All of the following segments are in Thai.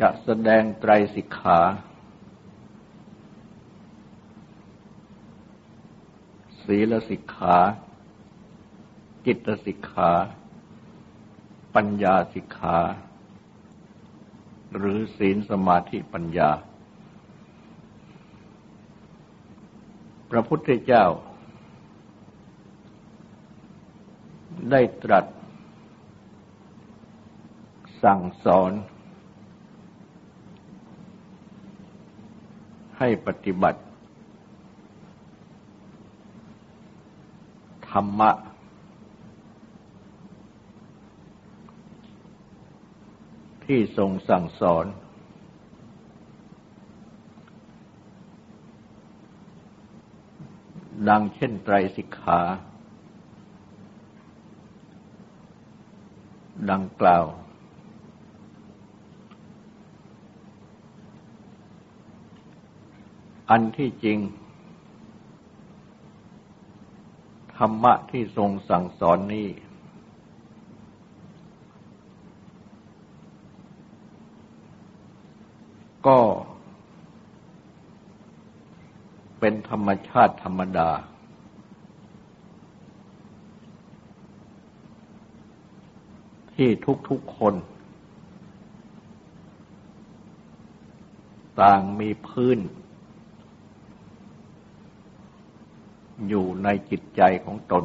จะแสดงไตรสิกขา ศีลสิกขา จิตสิกขา ปัญญาสิกขา หรือศีลสมาธิปัญญา พระพุทธเจ้า ได้ตรัสสั่งสอน ให้ปฏิบัติ ธรรมะ ที่ทรงสั่งสอน ดังเช่นไตรสิกขา ดังกล่าว อันที่จริง ธรรมะที่ทรงสั่งสอนนี้ ก็เป็นธรรมชาติธรรมดา ที่ทุกๆคน ต่างมีพื้น อยู่ในจิตใจของตน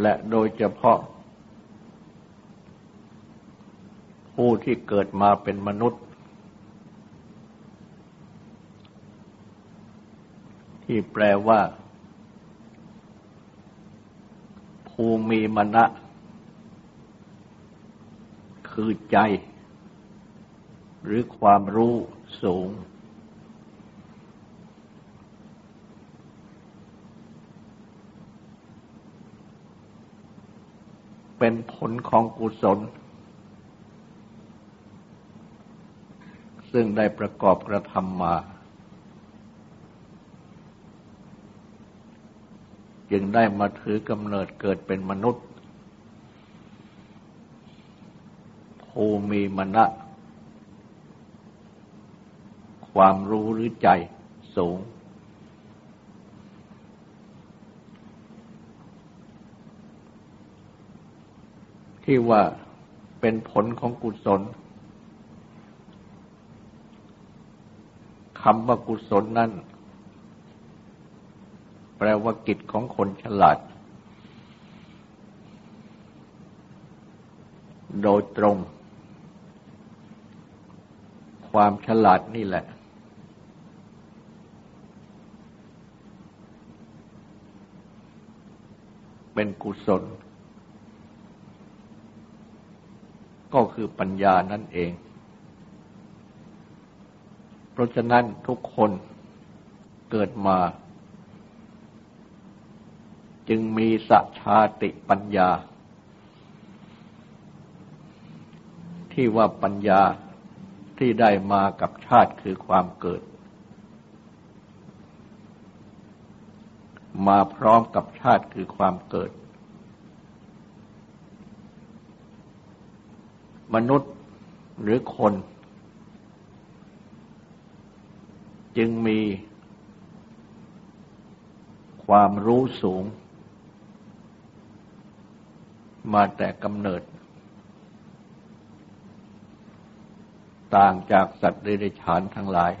และโดยเฉพาะ ผู้ที่เกิดมาเป็นมนุษย์ ที่แปลว่าผู้มีมณะคือใจ หรือความรู้สูง เป็นผลของกุศล ซึ่งได้ประกอบกระทำมา จึงได้มาถือกำเนิดเกิดเป็นมนุษย์ ภูมีมณะ ความรู้หรือใจสูง ที่ว่าเป็นผลของกุศลคำว่ากุศลนั้นแปลว่ากิจของคนฉลาด โดยตรง ความฉลาดนี่แหละ เป็นกุศล ก็คือปัญญานั่นเอง เพราะฉะนั้นทุกคนเกิดมา จึงมีสัจชาติปัญญา ที่ว่าปัญญาที่ได้มากับชาติคือความเกิด มาพร้อมกับชาติคือความเกิด มนุษย์หรือคน จึงมีความรู้สูง มาแต่กำเนิด ต่างจากสัตว์เดรัจฉานทั้งหลาย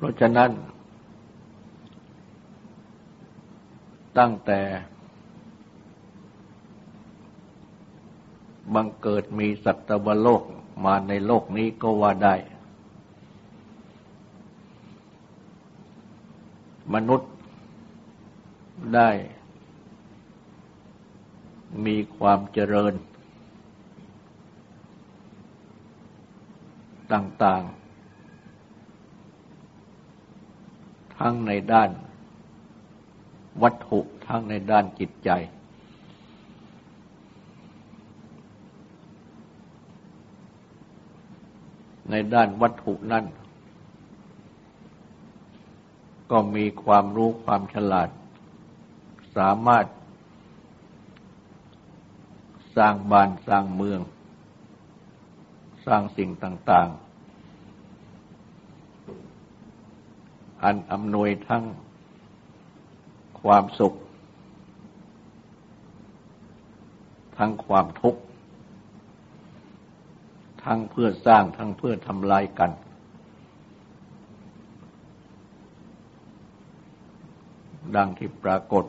เพราะฉะนั้น ตั้งแต่ บังเกิดมีสัตวโลกมาในโลกนี้ก็ว่าได้ มนุษย์ได้ มีความเจริญ ต่าง ๆ ทั้งในด้านวัตถุทั้งในด้านจิตใจ ในด้านวัตถุนั้นก็มีความรู้ความฉลาด สามารถ สร้างบ้านสร้างเมือง สร้างสิ่งต่าง ๆ อันอำนวยทั้งความสุข ทั้งความทุกข์ทั้งเพื่อสร้างทั้งเพื่อทำลายกัน ดังที่ปรากฏ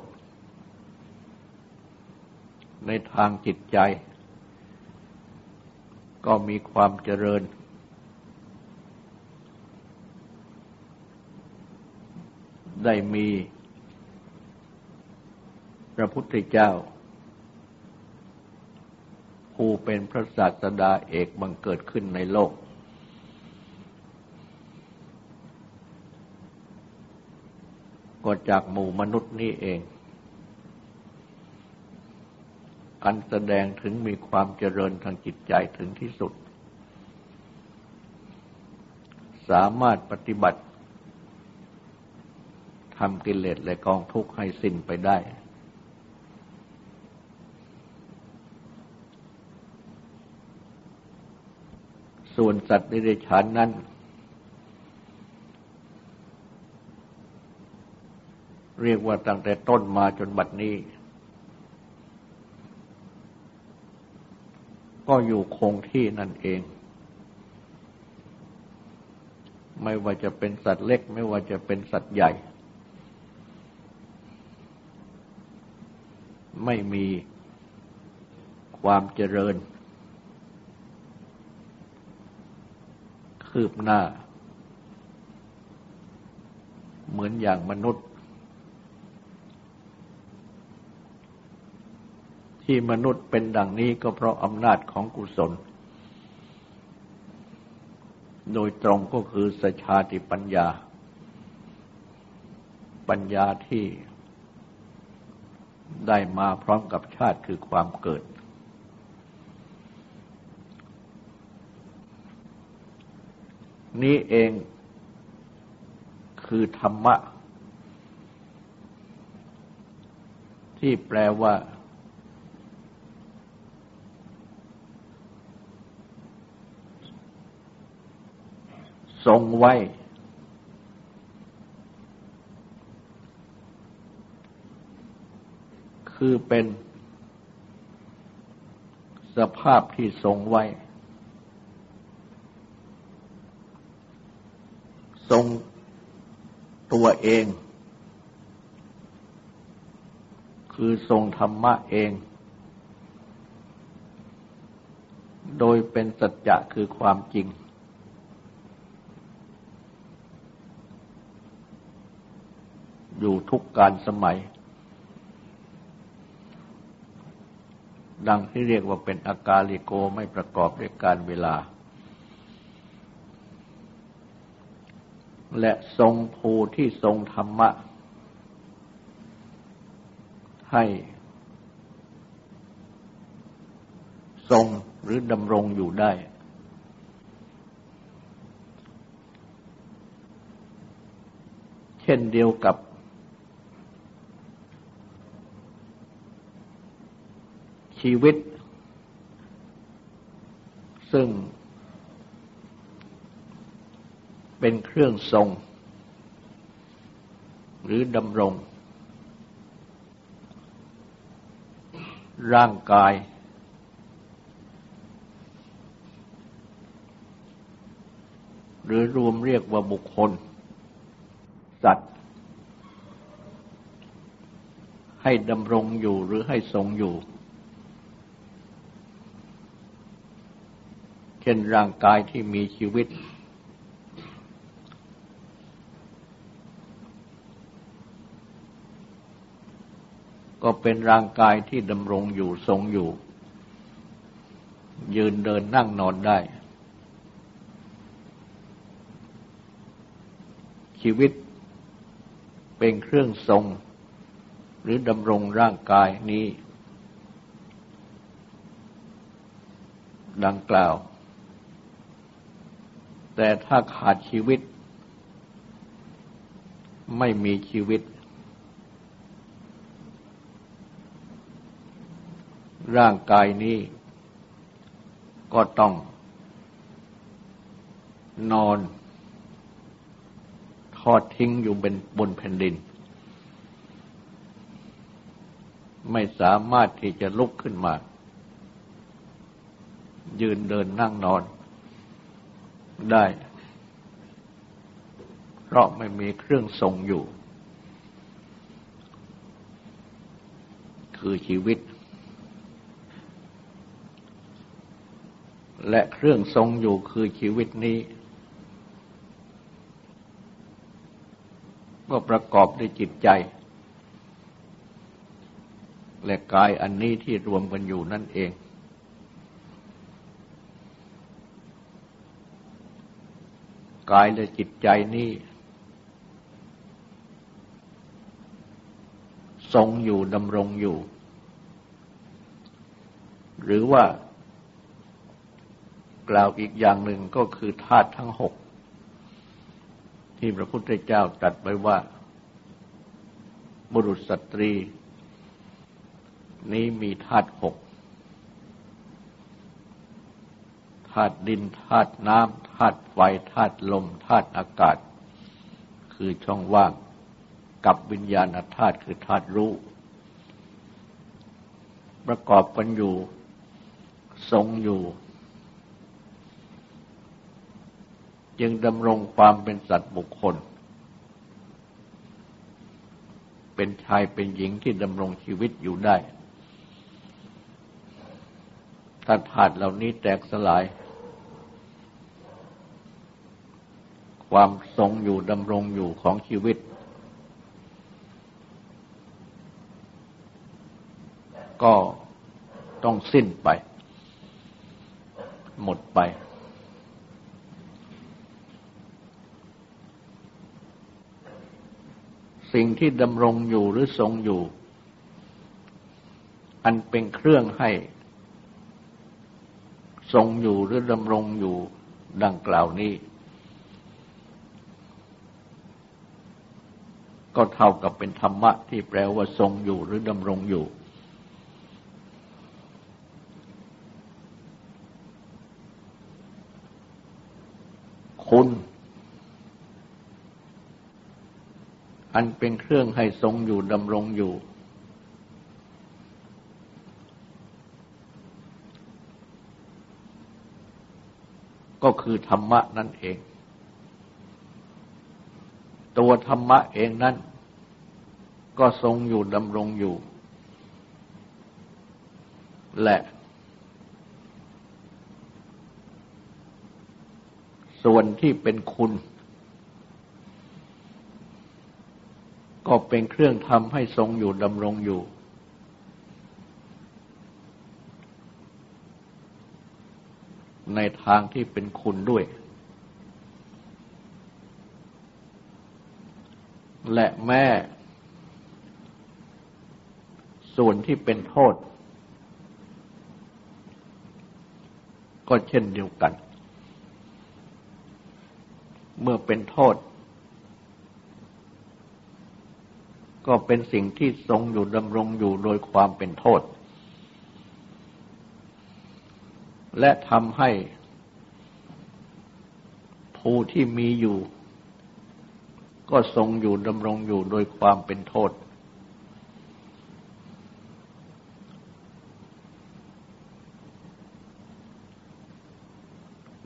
ในทางจิตใจ ก็มีความเจริญ ได้มี พระพุทธเจ้า ผู้เป็นพระศาสดาเอกบังเกิดขึ้นในโลก ก็จากหมู่มนุษย์นี่เองอันแสดงถึงมีความเจริญทางจิตใจถึงที่สุด สามารถปฏิบัติ ทำกิเลสและกองทุกข์ให้สิ้นไปได้ ส่วนสัตว์ในเดชานนั้น เรียกว่าตั้งแต่ต้นมาจนบัดนี้ ก็อยู่คงที่นั่นเองไม่ว่าจะเป็นสัตว์เล็ก ไม่ว่าจะเป็นสัตว์ใหญ่ ไม่มีความเจริญ คืบหน้า เหมือนอย่างมนุษย์ ที่มนุษย์เป็นดังนี้ก็เพราะอำนาจของกุศล โดยตรงก็คือสชาติปัญญา ปัญญาที่ ได้มาพร้อมกับชาติคือความเกิด นี้เองคือธรรมะ ที่แปลว่า ทรงไว้ คือเป็นสภาพที่ทรงไว้ ทรงตัวเอง คือทรงธรรมะเอง โดยเป็นสัจจะคือความจริง อยู่ทุกการสมัย ดังที่เรียกว่าเป็นอากาลิโกไม่ประกอบด้วยการเวลา และทรงภูที่ทรงธรรมะ ให้ทรงหรือดำรงอยู่ได้ เช่นเดียวกับ ชีวิต ซึ่งเป็นเครื่องทรง หรือดำรง ร่างกาย หรือรวมเรียกว่าบุคคล สัตว์ ให้ดำรงอยู่หรือให้ทรงอยู่ เช่นร่างกายที่มีชีวิต ก็เป็นร่างกายที่ดำรงอยู่ทรงอยู่ ยืนเดินนั่งนอนได้ ชีวิตเป็นเครื่องทรง หรือดำรงร่างกายนี้ ดังกล่าว แต่ถ้าขาดชีวิต ไม่มีชีวิต ร่างกายนี้ ก็ต้อง นอน ทอดทิ้งอยู่บนบนแผ่นดิน ไม่สามารถที่จะลุกขึ้นมา ยืนเดินนั่งนอน ได้ เพราะไม่มีเครื่องทรงอยู่ คือชีวิต และเครื่องทรงอยู่คือชีวิตนี้ ก็ประกอบด้วยจิตใจ และกายอันนี้ที่รวมกันอยู่นั่นเอง กายและจิตใจนี้ ทรงอยู่ดำรงอยู่ หรือว่ากล่าวอีกอย่างหนึ่งก็คือธาตุทั้งหก ที่พระพุทธเจ้าตรัสไว้ว่า บุรุษสตรี นี้มีธาตุหก ธาตุดินธาตุน้ำธาตุไฟธาตุลมธาตุอากาศ คือช่องว่างกับวิญญาณธาตุคือธาตุรู้ ประกอบกันอยู่ ทรงอยู่ จึงดำรงความเป็นสัตว์บุคคล เป็นชายเป็นหญิงที่ดำรงชีวิตอยู่ได้ถ้าธาตุเหล่านี้แตกสลาย ความทรงอยู่ดำรงอยู่ของชีวิต ก็ต้องสิ้นไป หมดไป สิ่งที่ดำรงอยู่หรือทรงอยู่ อันเป็นเครื่องให้ ทรงอยู่หรือดำรงอยู่ดังกล่าวนี้ ก็เท่ากับเป็นธรรมะที่แปลว่าทรงอยู่หรือดำรงอยู่ คุณ อันเป็นเครื่องให้ทรงอยู่ดำรงอยู่ ก็คือธรรมะนั่นเอง ตัวธรรมะเองนั้นก็ทรงอยู่ดำรงอยู่ และส่วนที่เป็นคุณ ก็เป็นเครื่องทำให้ทรงอยู่ดำรงอยู่ ในทางที่เป็นคุณด้วย และแม่ ส่วนที่เป็นโทษ ก็เช่นเดียวกัน เมื่อเป็นโทษ ก็เป็นสิ่งที่ทรงอยู่ดำรงอยู่โดยความเป็นโทษ และทำให้ผู้ที่มีอยู่ ก็ทรงอยู่ดำรงอยู่โดยความเป็นโทษ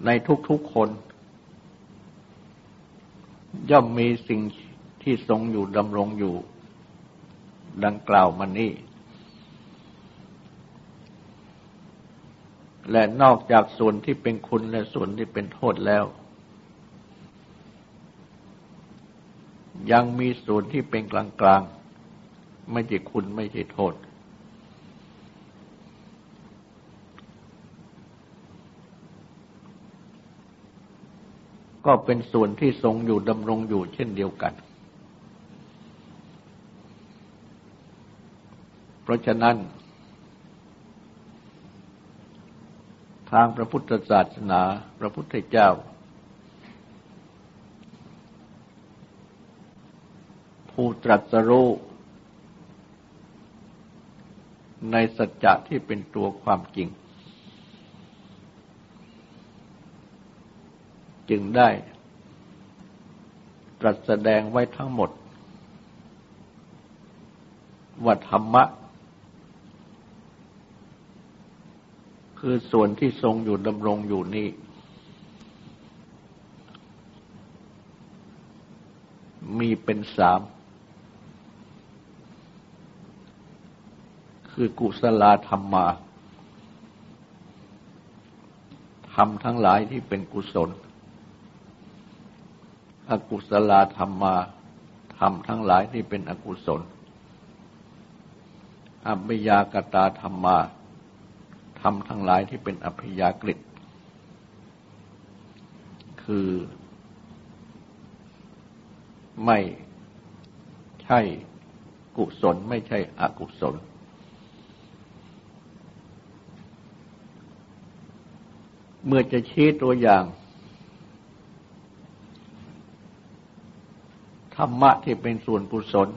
ในทุกๆคน ย่อมมีสิ่งที่ทรงอยู่ดำรงอยู่ ดังกล่าวมานี้และนอกจากส่วนที่เป็นคุณและส่วนที่เป็นโทษแล้ว ยังมีส่วนที่เป็นกลางๆไม่ใช่คุณไม่ใช่โทษ ก็เป็นส่วนที่ทรงอยู่ดำรงอยู่เช่นเดียวกัน เพราะฉะนั้น ทางพระพุทธศาสนา พระพุทธเจ้า ผู้ตรัสรู้ในสัจจะที่เป็นตัวความจริง จึงได้ตรัสแสดงไว้ทั้งหมด ว่าธรรมะ คือส่วนที่ทรงอยู่ดำรงอยู่นี้ มีเป็นสาม คือกุศลธรรมมาทำทั้งหลายที่เป็นกุศล อกุศลธรรมมาทำทั้งหลายที่เป็นอกุศลอัพยากตาธรรมมารมทั้งหลายที่เป็นอัพยากฤิคือไม่ใช่กุศลไม่ใช่อกุศล เมื่อจะชี้ตัวอย่าง ธรรมะที่เป็นส่วนกุศล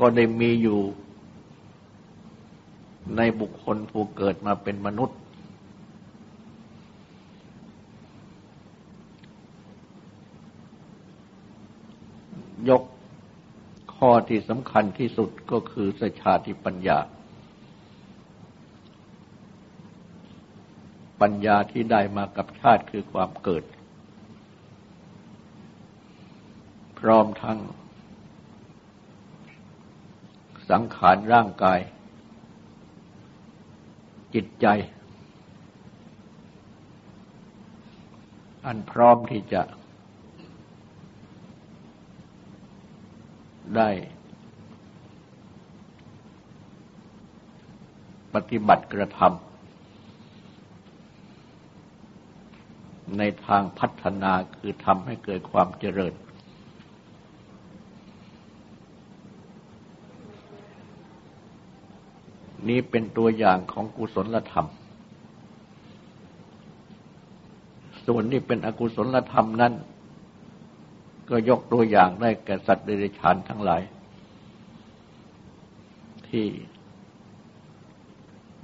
ก็ได้มีอยู่ในบุคคลผู้เกิดมาเป็นมนุษย์ ยก ข้อที่สำคัญที่สุดก็คือสชาติปัญญา ปัญญาที่ได้มากับชาติคือความเกิด พร้อมทั้ง สังขารร่างกาย จิตใจ อันพร้อมที่จะ ได้ ปฏิบัติกระทำในทางพัฒนาคือทำให้เกิดความเจริญ นี้เป็นตัวอย่างของกุศลธรรม ส่วนที่เป็นอกุศลธรรมนั้น ก็ยกตัวอย่างได้แก่สัตว์เดรัจฉานทั้งหลาย ที่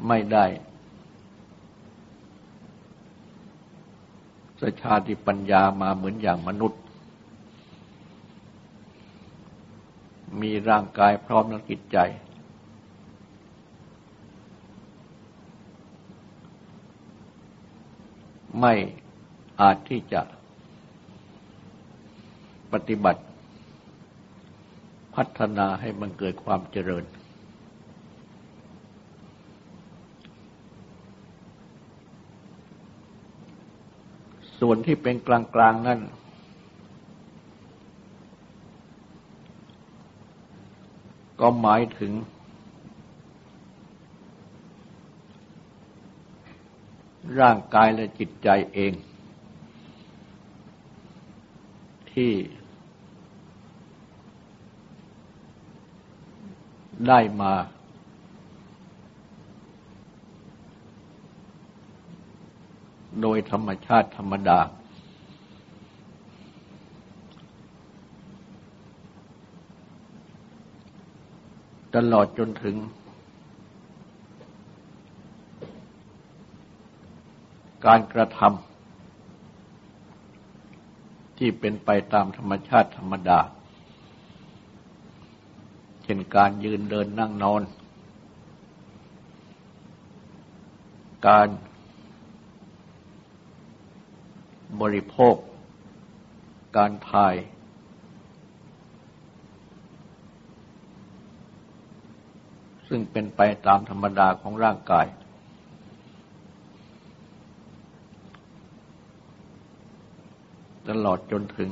ไม่ได้สชาติปัญญามาเหมือนอย่างมนุษย์ มีร่างกายพร้อมและจิตใจ ไม่อาจที่จะ ปฏิบัติ พัฒนาให้มันเกิดความเจริญ ส่วนที่เป็นกลางๆนั่น ก็หมายถึงร่างกายและจิตใจเอง ที่ ได้มา โดยธรรมชาติธรรมดา ตลอดจนถึง การกระทำที่เป็นไปตามธรรมชาติธรรมดา เช่นการยืนเดินนั่งนอน การบริโภค การถ่าย ซึ่งเป็นไปตามธรรมดาของร่างกาย ตลอดจนถึง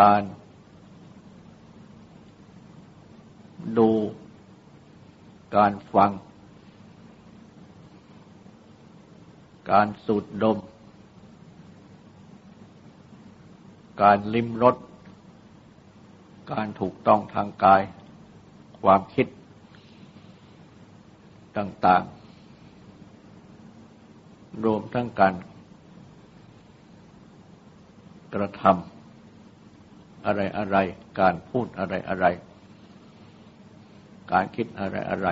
การ ดู การฟัง การสูดดม การลิ้มรส การถูกต้องทางกาย ความคิดต่าง ๆ รวมทั้งการกระทำอะไรอะไร การพูดอะไรอะไร การคิดอะไรอะไร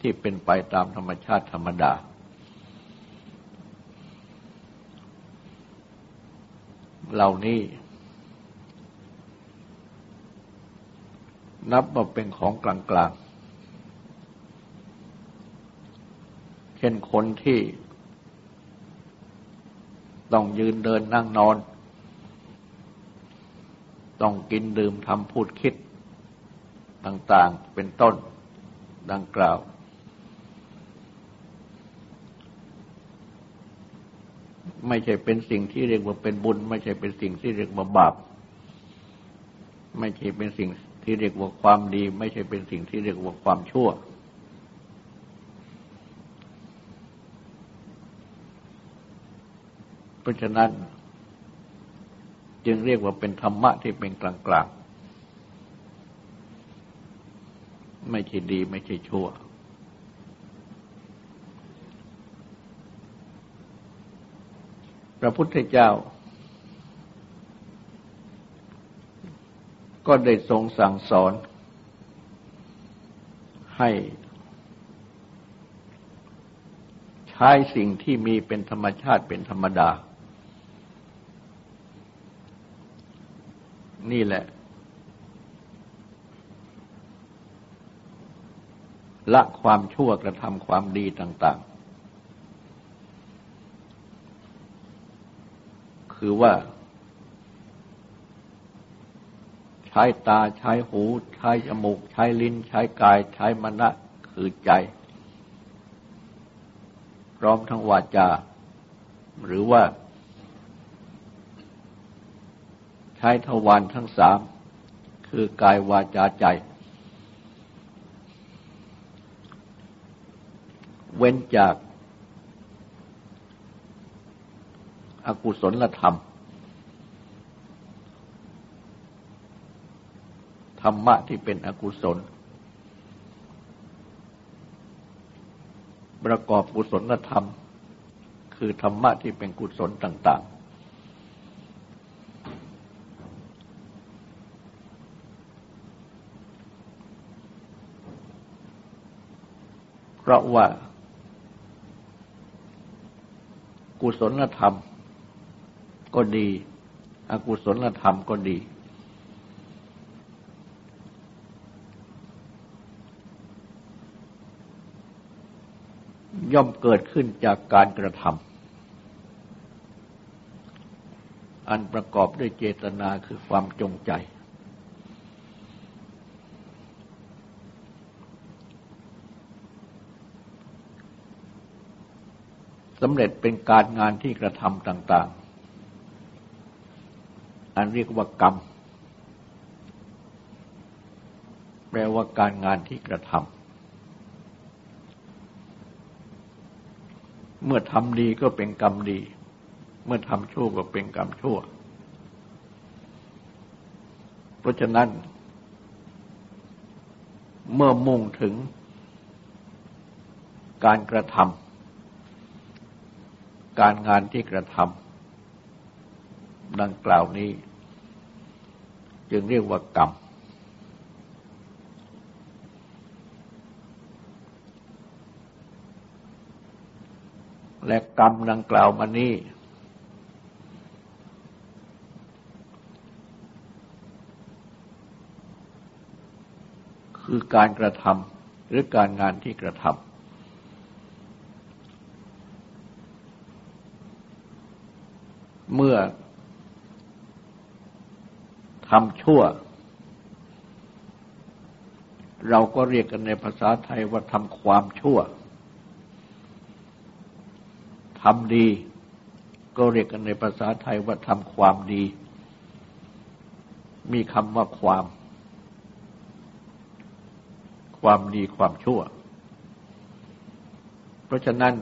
ที่เป็นไปตามธรรมชาติธรรมดา เหล่านี้ นับว่าเป็นของกลางๆ เช่นคนที่ต้องยืนเดินนั่งนอน ต้องกินดื่มทำพูดคิด ต่างๆเป็นต้นดังกล่าว ไม่ใช่เป็นสิ่งที่เรียกว่าเป็นบุญ ไม่ใช่เป็นสิ่งที่เรียกว่าบาป ไม่ใช่เป็นสิ่งที่เรียกว่าความดี ไม่ใช่เป็นสิ่งที่เรียกว่าความชั่ว เพราะฉะนั้น จึงเรียกว่าเป็นธรรมะที่เป็นกลางๆ ไม่ใช่ดีไม่ใช่ชั่ว พระพุทธเจ้า ก็ได้ทรงสั่งสอน ให้ใช้สิ่งที่มีเป็นธรรมชาติเป็นธรรมดา นี่แหละ ละความชั่วกระทำความดีต่าง ๆ คือว่า ใช้ตาใช้หู ใช้จมูก ใช้ลิ้น ใช้กาย ใช้มณะคือใจ พร้อมทั้งวาจา หรือว่า ใช้ทวารทั้งสาม คือกายวาจาใจ เว้นจากอากุศลธรรม ธรรมะที่เป็นอกุศล ประกอบกุศลธรรม คือธรรมะที่เป็นกุศลต่าง ๆ เพราะว่า กุศลธรรมก็ดี อกุศลธรรมก็ดี ย่อมเกิดขึ้นจากการกระทำอันประกอบด้วยเจตนาคือความจงใจ สำเร็จเป็นการงานที่กระทำต่าง ๆ อันเรียกว่ากรรม แปลว่าการงานที่กระทำเมื่อทำดีก็เป็นกรรมดี เมื่อทำชั่วก็เป็นกรรมชั่ว เพราะฉะนั้น เมื่อมุ่งถึงการกระทำ การงานที่กระทำดังกล่าวนี้ จึงเรียกว่ากรรม และกรรมดังกล่าวมานี้ คือการกระทำหรือการงานที่กระทำ เมื่อทำชั่ว เราก็เรียกกันในภาษาไทยว่าทำความชั่วทำดี ก็เรียกกันในภาษาไทยว่าทำความดี มีคำว่าความ ความดีความชั่ว เพราะฉะนั้น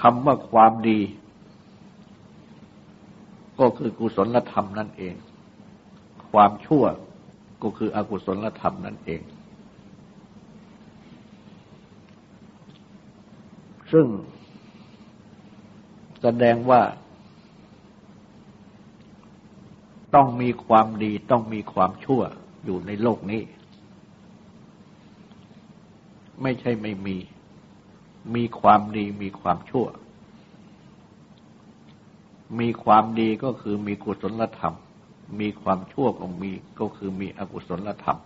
คำว่าความดี ก็คือกุศลธรรมนั่นเอง ความชั่วก็คืออกุศลธรรมนั่นเอง ซึ่งแสดงว่า ต้องมีความดีต้องมีความชั่วอยู่ในโลกนี้ ไม่ใช่ไม่มี มีความดีมีความชั่ว มีความดีก็คือมีกุศลธรรม มีความชั่วก็มีก็คือมีอกุศลธรรม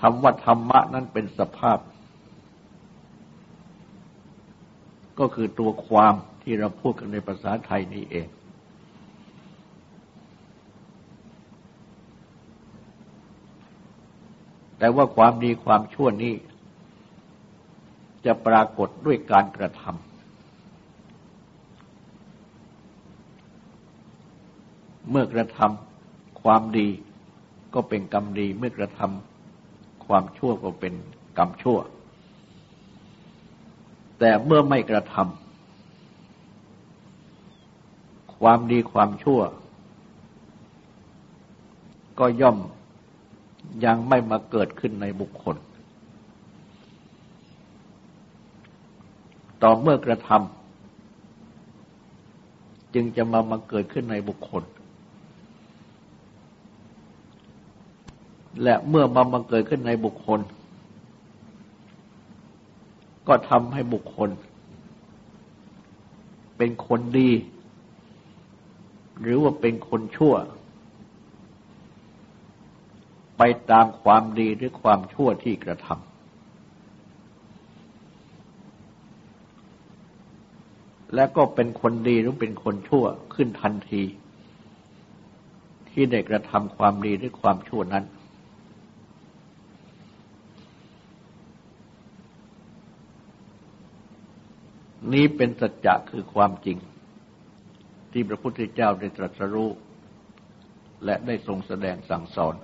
คำว่าธรรมะนั้นเป็นสภาพ ก็คือตัวความที่เราพูดกันในภาษาไทยนี้เอง แต่ว่าความดีความชั่วนี้ จะปรากฏด้วยการกระทำเมื่อกระทำความดีก็เป็นกรรมดี เมื่อกระทำความชั่วก็เป็นกรรมชั่ว แต่เมื่อไม่กระทำความดีความชั่ว ก็ย่อม ยังไม่มาเกิดขึ้นในบุคคล ต่อเมื่อกระทำจึงจะมามาเกิดขึ้นในบุคคล และเมื่อมามาเกิดขึ้นในบุคคล ก็ทำให้บุคคล เป็นคนดี หรือว่าเป็นคนชั่ว ไปตามความดีหรือความชั่วที่กระทำและก็เป็นคนดีหรือเป็นคนชั่วขึ้นทันที ที่ได้กระทำความดีหรือความชั่วนั้น นี้เป็นสัจจะคือความจริง ที่พระพุทธเจ้าได้ตรัสรู้และได้ทรงแสดงสั่งสอน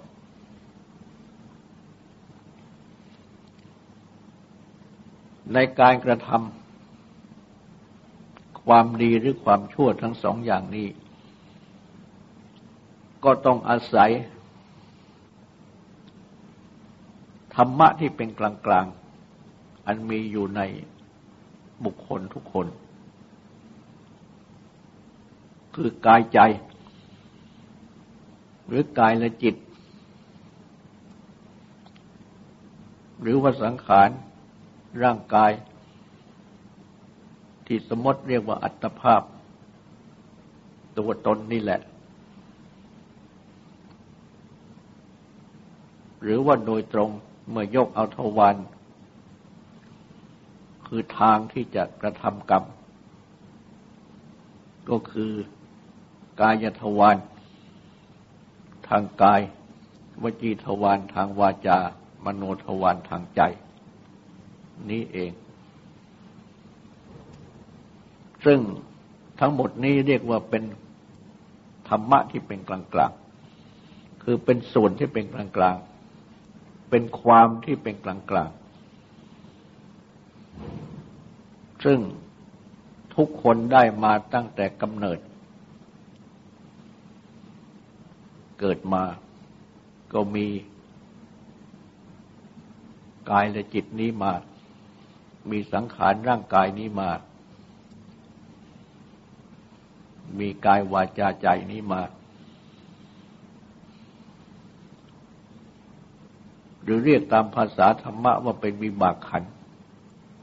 ในการกระทำความดีหรือความชั่วทั้งสองอย่างนี้ ก็ต้องอาศัย ธรรมะที่เป็นกลางๆ อันมีอยู่ในบุคคลทุกคน คือกายใจ หรือกายและจิต หรือว่าสังขาร ร่างกาย ที่สมมติเรียกว่าอัตภาพ ตัวตนนี่แหละ หรือว่าโดยตรงเมื่อยกเอาทวารคือทางที่จะกระทำกรรม ก็คือกายทวารทางกาย วจีทวารทางวาจามโนทวารทางใจ นี้เอง ซึ่งทั้งหมดนี้เรียกว่าเป็นธรรมะที่เป็นกลางๆ คือเป็นส่วนที่เป็นกลางๆ เป็นความที่เป็นกลางๆ ซึ่งทุกคนได้มาตั้งแต่กำเนิด เกิดมาก็มีกายและจิตนี้มา มีสังขารร่างกายนี้มา มีกายวาจาใจนี้มา หรือเรียกตามภาษาธรรมะว่าเป็นวิบากขัน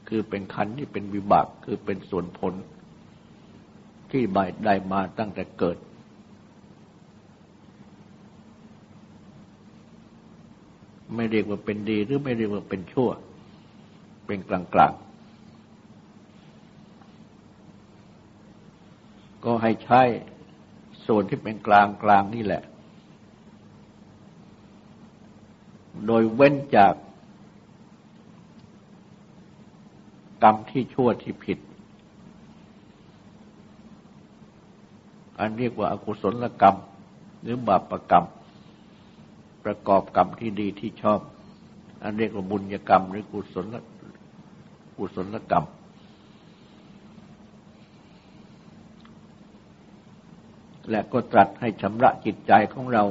คือเป็นขันที่เป็นวิบาก คือเป็นส่วนผล ที่บายได้มาตั้งแต่เกิดไม่เรียกว่าเป็นดีหรือไม่เรียกว่าเป็นชั่ว เป็นกลางกลางก็ให้ใช้ส่วนที่เป็นกลางกลางนี่แหละ โดยเว้นจากกรรมที่ชั่วที่ผิด อันเรียกว่าอากุศลกรรม หรือบาปรกรรม ประกอบกรรมที่ดีที่ชอบ อันเรียกว่าบุญกรรมหรือกุศล กุศลกรรม และก็ตรัสให้ชำระจิตใจของเรา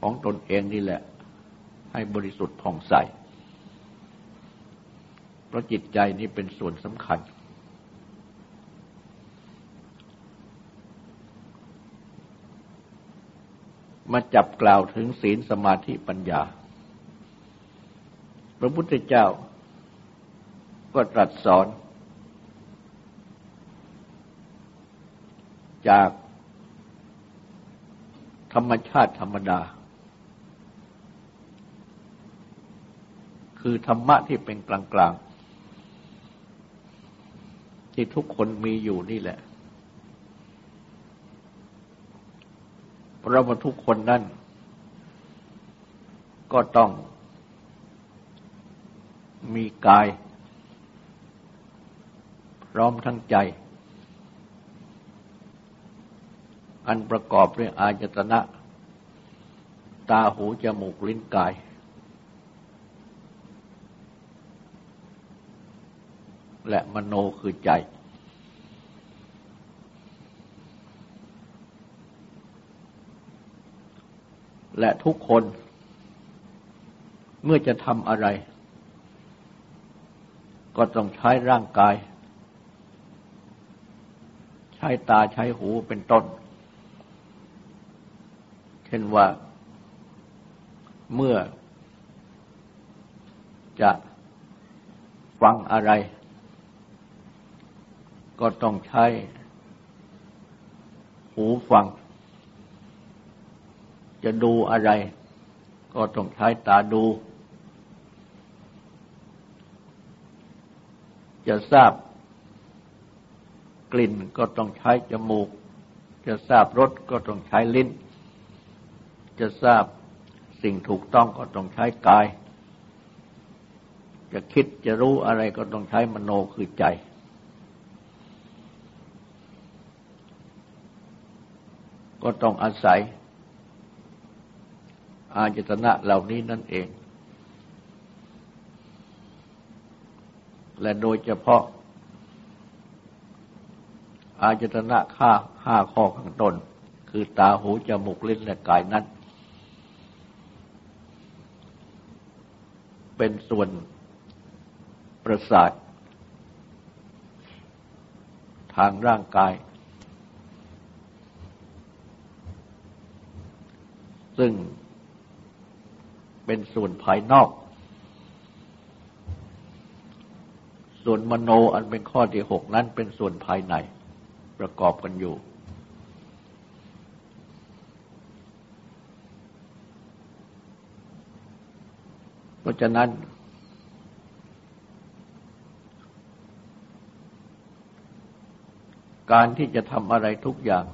ของตนเองนี่แหละ ให้บริสุทธิ์ผ่องใส เพราะจิตใจนี้เป็นส่วนสำคัญ มาจับกล่าวถึงศีลสมาธิปัญญา พระพุทธเจ้า ก็ตรัสสอน จากธรรมชาติธรรมดา คือธรรมะที่เป็นกลางๆ ที่ทุกคนมีอยู่นี่แหละ เพราะว่าทุกคนนั่น ก็ต้องมีกาย พร้อมทั้งใจ อันประกอบด้วยอาจตนะ ตาหูจมูกลิ้นกาย และมโนคือใจ และทุกคนเมื่อจะทำอะไร ก็ต้องใช้ร่างกาย ช้ตาใช้หูเป็นต้น เช่นว่าเมื่อจะฟังอะไร ก็ต้องใช้ หูฟัง จะดูอะไร ก็ต้องใช้ตาดู จะทราบ กลิ่นก็ต้องใช้จมูก จะทราบรสก็ต้องใช้ลิ้น จะทราบสิ่งถูกต้องก็ต้องใช้กาย จะคิดจะรู้อะไรก็ต้องใช้มโนคือใจ ก็ต้องอาศัย อาจตนะเหล่านี้นั่นเอง และโดยเฉพาะ อาจตนะข้าห้าข้อข้างต้น คือตาหูจมูกลิ้นและกายนั้น เป็นส่วนประสาท ทางร่างกาย ซึ่งเป็นส่วนภายนอก ส่วนมโนอันเป็นข้อที่หกนั้นเป็นส่วนภายใน ประกอบกันอยู่ เพราะฉะนั้น การที่จะทำอะไรทุกอย่าง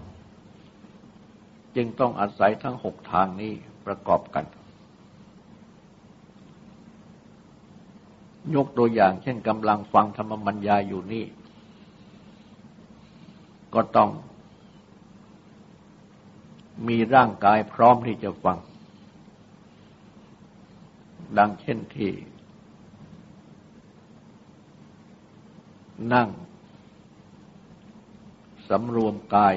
จึงต้องอาศัยทั้งหกทางนี้ประกอบกัน ยกตัวอย่างเช่นกำลังฟังธรรมบัญญาอยู่นี่ ก็ต้อง มีร่างกายพร้อมที่จะฟัง ดังเช่นที่ นั่งสำรวมกาย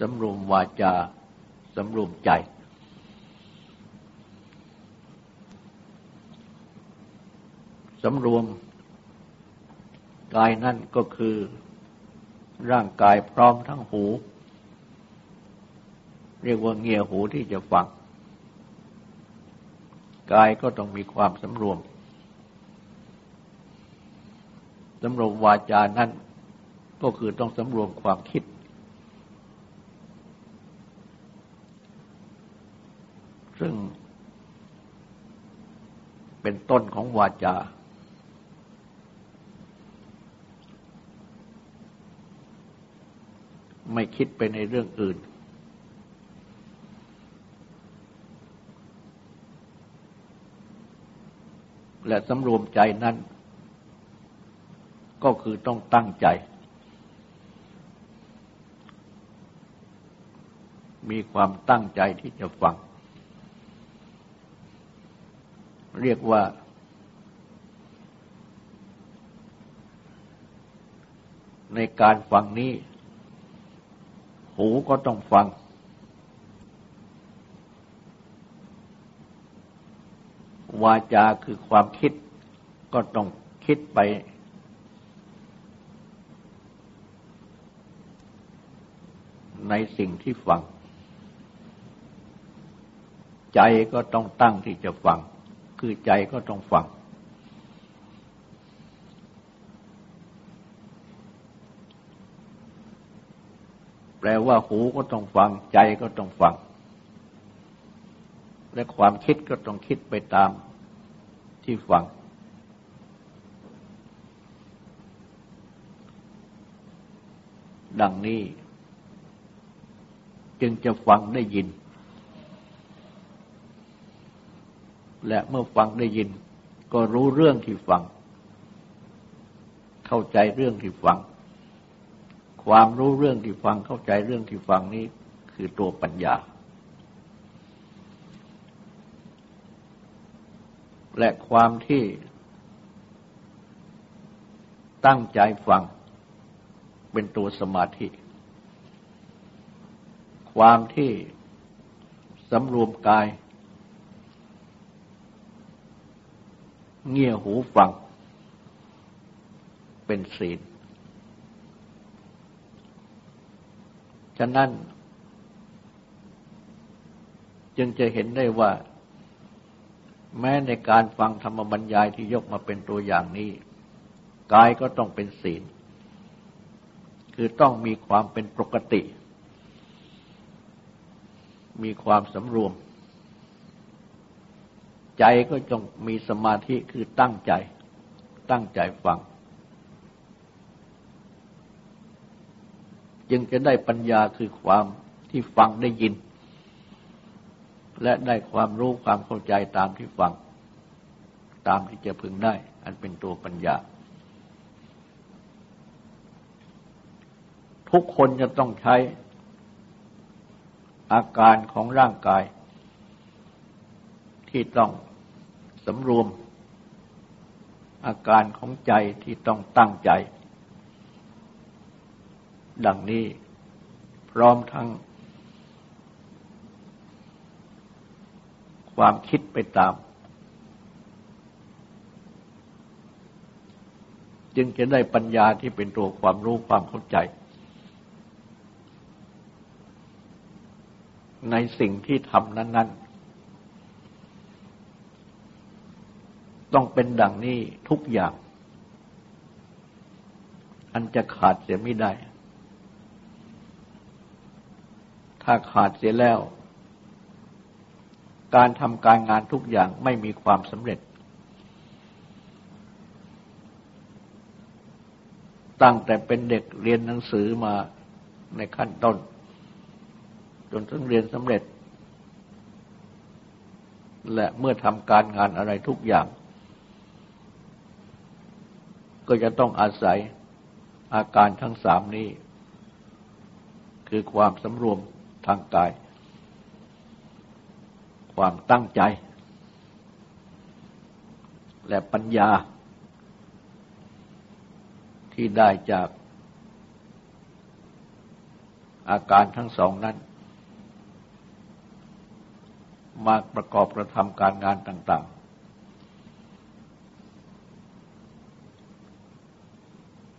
สำรวมวาจาสำรวมใจ สำรวม กายนั่นก็คือ ร่างกายพร้อมทั้งหู เรียกว่าเงียหูที่จะฟัง กายก็ต้องมีความสำรวมสำรวมวาจานั้นก็คือต้องสำรวมความคิด ซึ่งเป็นต้นของวาจา ไม่คิดไปในเรื่องอื่น และสำรวมใจนั้น ก็คือต้องตั้งใจ มีความตั้งใจที่จะฟัง เรียกว่าในการฟังนี้ หูก็ต้องฟัง วาจาคือความคิดก็ต้องคิดไป ในสิ่งที่ฟัง ใจก็ต้องตั้งที่จะฟัง คือใจก็ต้องฟัง แปลว่าหูก็ต้องฟัง ใจก็ต้องฟัง และความคิดก็ต้องคิดไปตามที่ฟัง ดังนี้ จึงจะฟังได้ยิน และเมื่อฟังได้ยิน ก็รู้เรื่องที่ฟัง เข้าใจเรื่องที่ฟัง ความรู้เรื่องที่ฟังเข้าใจเรื่องที่ฟังนี้คือตัวปัญญา และความที่ตั้งใจฟังเป็นตัวสมาธิ ความที่สำรวมกาย เงี่ยหูฟังเป็นศีล ฉะนั้น จึงจะเห็นได้ว่า แม้ในการฟังธรรมบรรยายที่ยกมาเป็นตัวอย่างนี้ กายก็ต้องเป็นศีล คือต้องมีความเป็นปกติ มีความสำรวม ใจก็จงมีสมาธิคือตั้งใจ ตั้งใจฟัง จึงจะได้ปัญญาคือความที่ฟังได้ยิน และได้ความรู้ความเข้าใจตามที่ฟัง ตามที่จะพึงได้ อันเป็นตัวปัญญา ทุกคนจะต้องใช้อาการของร่างกาย ที่ต้องสำรวม อาการของใจที่ต้องตั้งใจ ดังนี้ พร้อมทั้ง ความคิดไปตาม จึงจะได้ปัญญาที่เป็นตัวความรู้ความเข้าใจ ในสิ่งที่ทำนั้น ๆต้องเป็นดังนี้ทุกอย่าง อันจะขาดเสียไม่ได้ ถ้าขาดเสียแล้ว การทำการงานทุกอย่างไม่มีความสำเร็จ ตั้งแต่เป็นเด็กเรียนหนังสือมาในขั้นต้น จนถึงเรียนสำเร็จ และเมื่อทำการงานอะไรทุกอย่าง ก็จะต้องอาศัยอาการทั้งสามนี้ คือความสำรวม ทางกาย ความตั้งใจ และปัญญา ที่ได้จากอาการทั้งสองนั้น มาประกอบกระทำการงานต่าง ๆ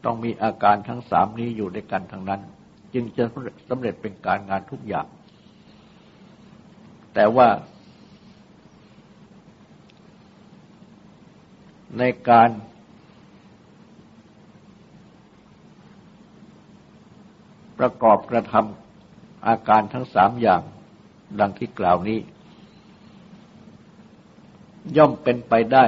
ต้องมีอาการทั้งสามนี้อยู่ด้วยกันทั้งนั้น จึงจะสำเร็จเป็นการงานทุกอย่าง แต่ว่า ในการประกอบกระทำอาการทั้งสามอย่างดังที่กล่าวนี้ ย่อมเป็นไปได้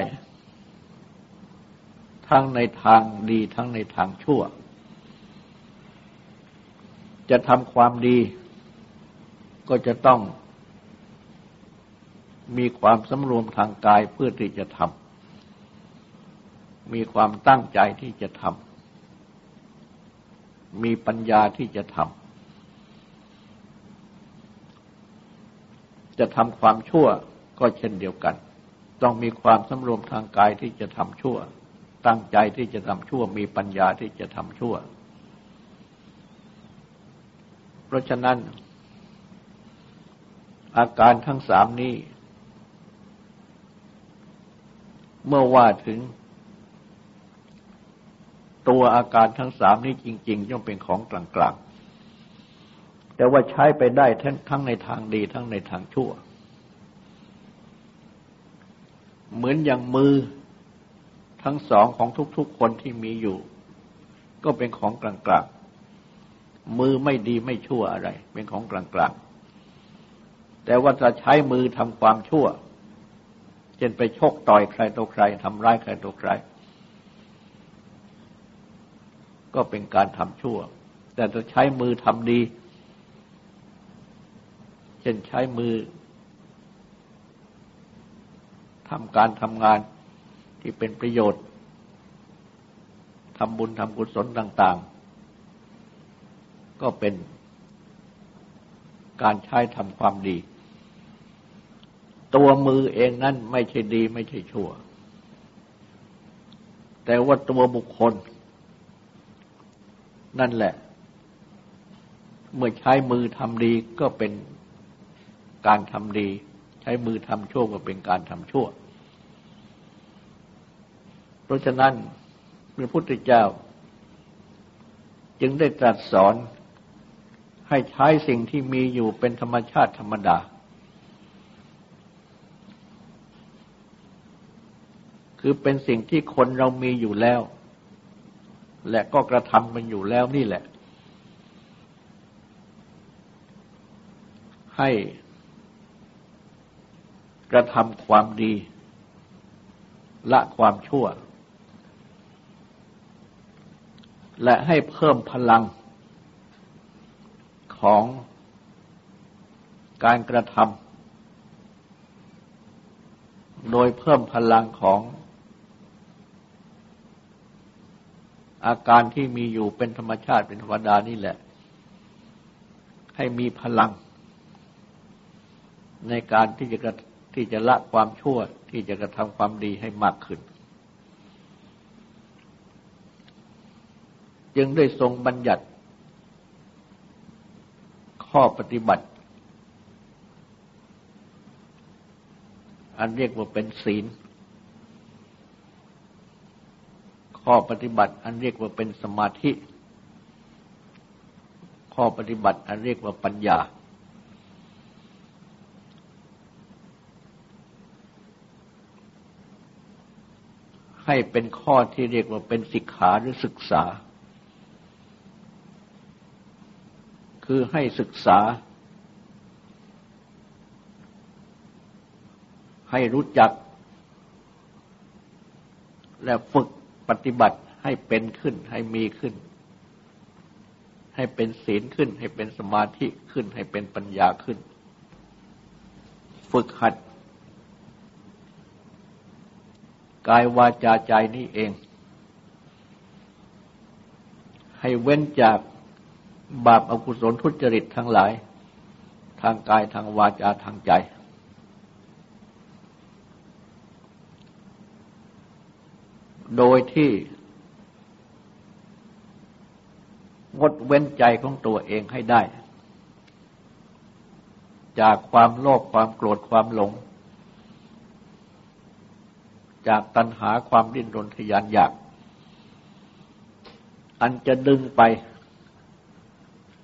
ทั้งในทางดีทั้งในทางชั่ว จะทำความดี ก็จะต้องมีความสำรวมทางกายเพื่อที่จะทำ มีความตั้งใจที่จะทำ มีปัญญาที่จะทำ จะทำความชั่วก็เช่นเดียวกัน ต้องมีความสำรวมทางกายที่จะทำชั่ว ตั้งใจที่จะทำชั่ว มีปัญญาที่จะทำชั่ว เพราะฉะนั้น อาการทั้งสามนี้ เมื่อว่าถึง ตัวอาการทั้งสามนี้จริง ๆ ย่อมเป็นของกลางๆ แต่ว่าใช้ไปได้ทั้งทั้งในทางดีทั้งในทางชั่ว เหมือนอย่างมือทั้งสองของทุกๆคนที่มีอยู่ ก็เป็นของกลางๆ มือไม่ดีไม่ชั่วอะไร เป็นของกลางๆ แต่ว่าจะใช้มือทำความชั่ว เช่นไปชกต่อยใครตัวใครทำร้ายใครตัวใคร ก็เป็นการทำชั่ว แต่จะใช้มือทำดี เช่นใช้มือทำการทำงานที่เป็นประโยชน์ทำบุญทำกุศลต่าง ๆ ก็เป็นการใช้ทำความดี ตัวมือเองนั้นไม่ใช่ดีไม่ใช่ชั่ว แต่ว่าตัวบุคคล นั่นแหละ เมื่อใช้มือทำดีก็เป็นการทำดี ใช้มือทำชั่วก็เป็นการทำชั่ว เพราะฉะนั้นพระพุทธเจ้า จึงได้ตรัสสอน ให้ใช้สิ่งที่มีอยู่เป็นธรรมชาติธรรมดา คือเป็นสิ่งที่คนเรามีอยู่แล้ว และก็กระทำมันอยู่แล้วนี่แหละ ให้กระทำความดี ละความชั่ว และให้เพิ่มพลัง ของการกระทำโดยเพิ่มพลังของ อาการที่มีอยู่เป็นธรรมชาติเป็นธรรมดานี่แหละ ให้มีพลัง ในการที่จะที่จะละความชั่วที่จะกระทำความดีให้มากขึ้น จึงได้ทรงบัญญัติ ข้อปฏิบัติ อันเรียกว่าเป็นศีล ข้อปฏิบัติ อันเรียกว่าเป็นสมาธิ ข้อปฏิบัติ อันเรียกว่าปัญญา ให้เป็นข้อที่เรียกว่าเป็นศิกขาหรือศึกษา คือให้ศึกษา ให้รู้จัก และฝึกปฏิบัติให้เป็นขึ้น ให้มีขึ้น ให้เป็นศีลขึ้น ให้เป็นสมาธิขึ้น ให้เป็นปัญญาขึ้น ฝึกหัด กายวาจาใจนี่เอง ให้เว้นจาก บาปอากุศลทุจริตทั้งหลาย ทางกายทางวาจาทางใจ โดยที่ งดเว้นใจของตัวเองให้ได้ จากความโลภความโกรธความหลง จากตัณหาความดิ้นรนทยานอยาก อันจะดึงไป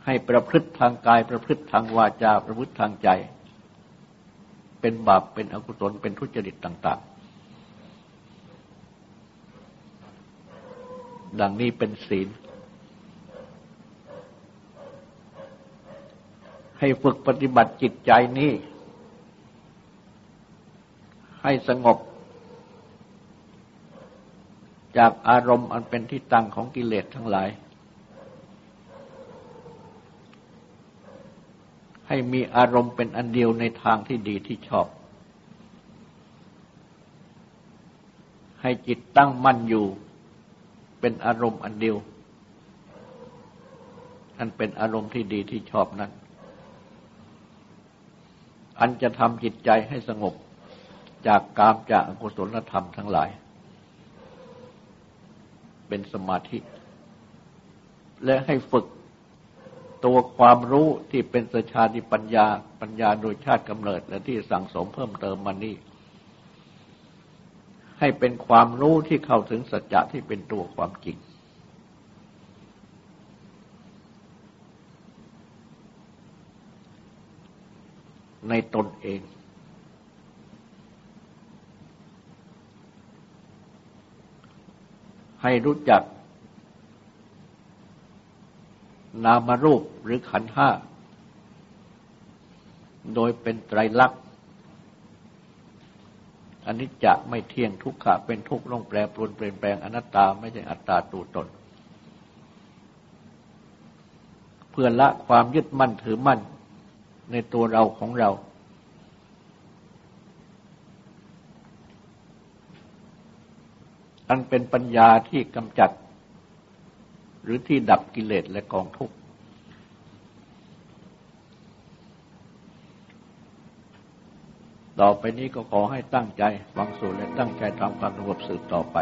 ให้ประพฤติทางกาย ประพฤติทางวาจา ประพฤติทางใจ เป็นบาปเป็นอกุศลเป็นทุจริตต่าง ๆ ดังนี้เป็นศีล ให้ฝึกปฏิบัติจิตใจนี้ ให้สงบ จากอารมณ์อันเป็นที่ตั้งของกิเลสทั้งหลาย ให้มีอารมณ์เป็นอันเดียวในทางที่ดีที่ชอบ ให้จิตตั้งมั่นอยู่ เป็นอารมณ์อันเดียวอันเป็นอารมณ์ที่ดีที่ชอบนั้น อันจะทำจิตใจให้สงบจากกามจากอกุศลธรรมทั้งหลาย เป็นสมาธิ และให้ฝึก ตัวความรู้ที่เป็นสชาติปัญญาปัญญาโดยชาติกำเนิด และที่สั่งสมเพิ่มเติมมานี้ให้เป็นความรู้ที่เข้าถึงสัจจะที่เป็นตัวความจริง ในตนเอง ให้รู้จัก นามรูปหรือขันห้า โดยเป็นไตรลักษณ์อนิจจะไม่เที่ยงทุกขะเป็นทุกข์ลงแปรปรวนเปลี่ยนแปลงอนัตตาไม่ใช่อัตตาตัวตน เพื่อละความยึดมั่นถือมั่นในตัวเราของเรา อันเป็นปัญญาที่กำจัด หรือที่ดับกิเลสและกองทุกข์ ต่อไปนี้ก็ขอให้ตั้งใจฟังสูตรและตั้งใจทำความสงบสืบต่อไป